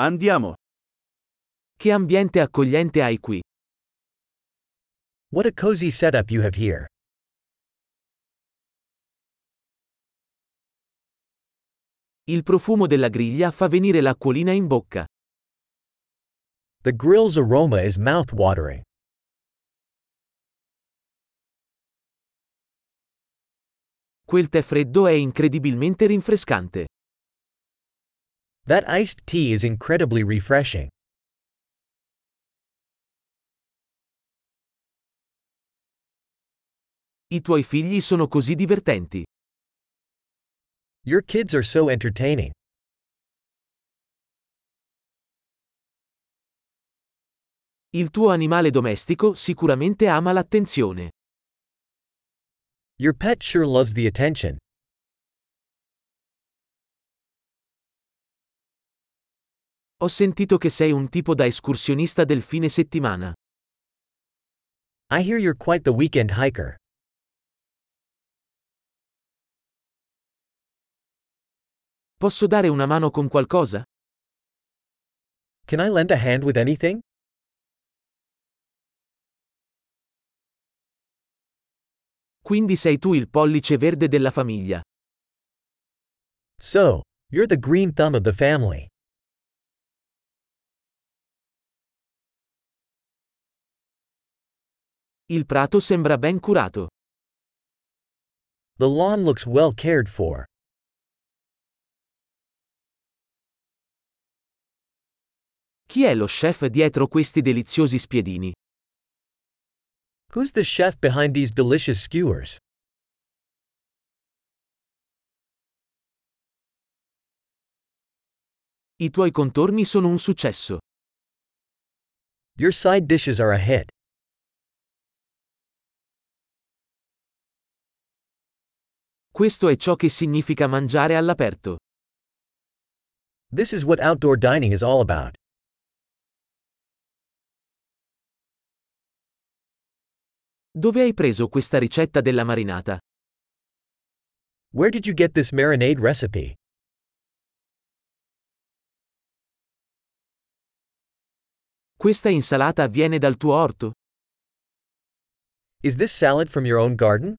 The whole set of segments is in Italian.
Andiamo. Che ambiente accogliente hai qui. What a cozy setup you have here. Il profumo della griglia fa venire l'acquolina in bocca. The grill's aroma is mouth-watering. Quel tè freddo è incredibilmente rinfrescante. That iced tea is incredibly refreshing. I tuoi figli sono così divertenti. Your kids are so entertaining. Il tuo animale domestico sicuramente ama l'attenzione. Your pet sure loves the attention. Ho sentito che sei un tipo da escursionista del fine settimana. I hear you're quite the weekend hiker. Posso dare una mano con qualcosa? Can I lend a hand with anything? Quindi sei tu il pollice verde della famiglia. So, you're the green thumb of the family. Il prato sembra ben curato. The lawn looks well cared for. Chi è lo chef dietro questi deliziosi spiedini? Who's the chef behind these delicious skewers? I tuoi contorni sono un successo. Your side dishes are a hit. Questo è ciò che significa mangiare all'aperto. This is what outdoor dining is all about. Dove hai preso questa ricetta della marinata? Where did you get this marinade recipe? Questa insalata viene dal tuo orto? Is this salad from your own garden?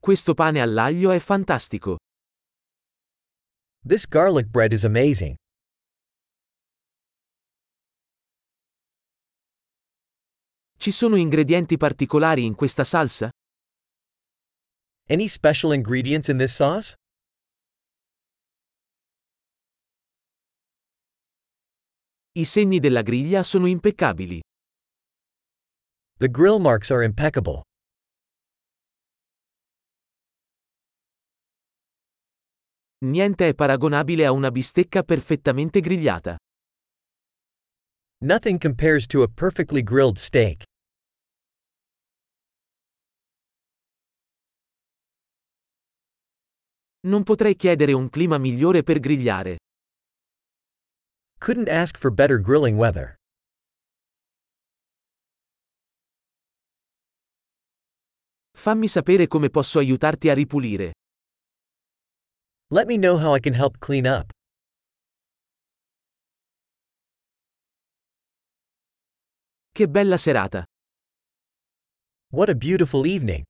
Questo pane all'aglio è fantastico. This garlic bread is amazing. Ci sono ingredienti particolari in questa salsa? Any special ingredients in this sauce? I segni della griglia sono impeccabili. The grill marks are impeccable. Niente è paragonabile a una bistecca perfettamente grigliata. Nothing compares to a perfectly grilled steak. Non potrei chiedere un clima migliore per grigliare. Couldn't ask for better grilling weather. Fammi sapere come posso aiutarti a ripulire. Let me know how I can help clean up. Che bella serata! What a beautiful evening!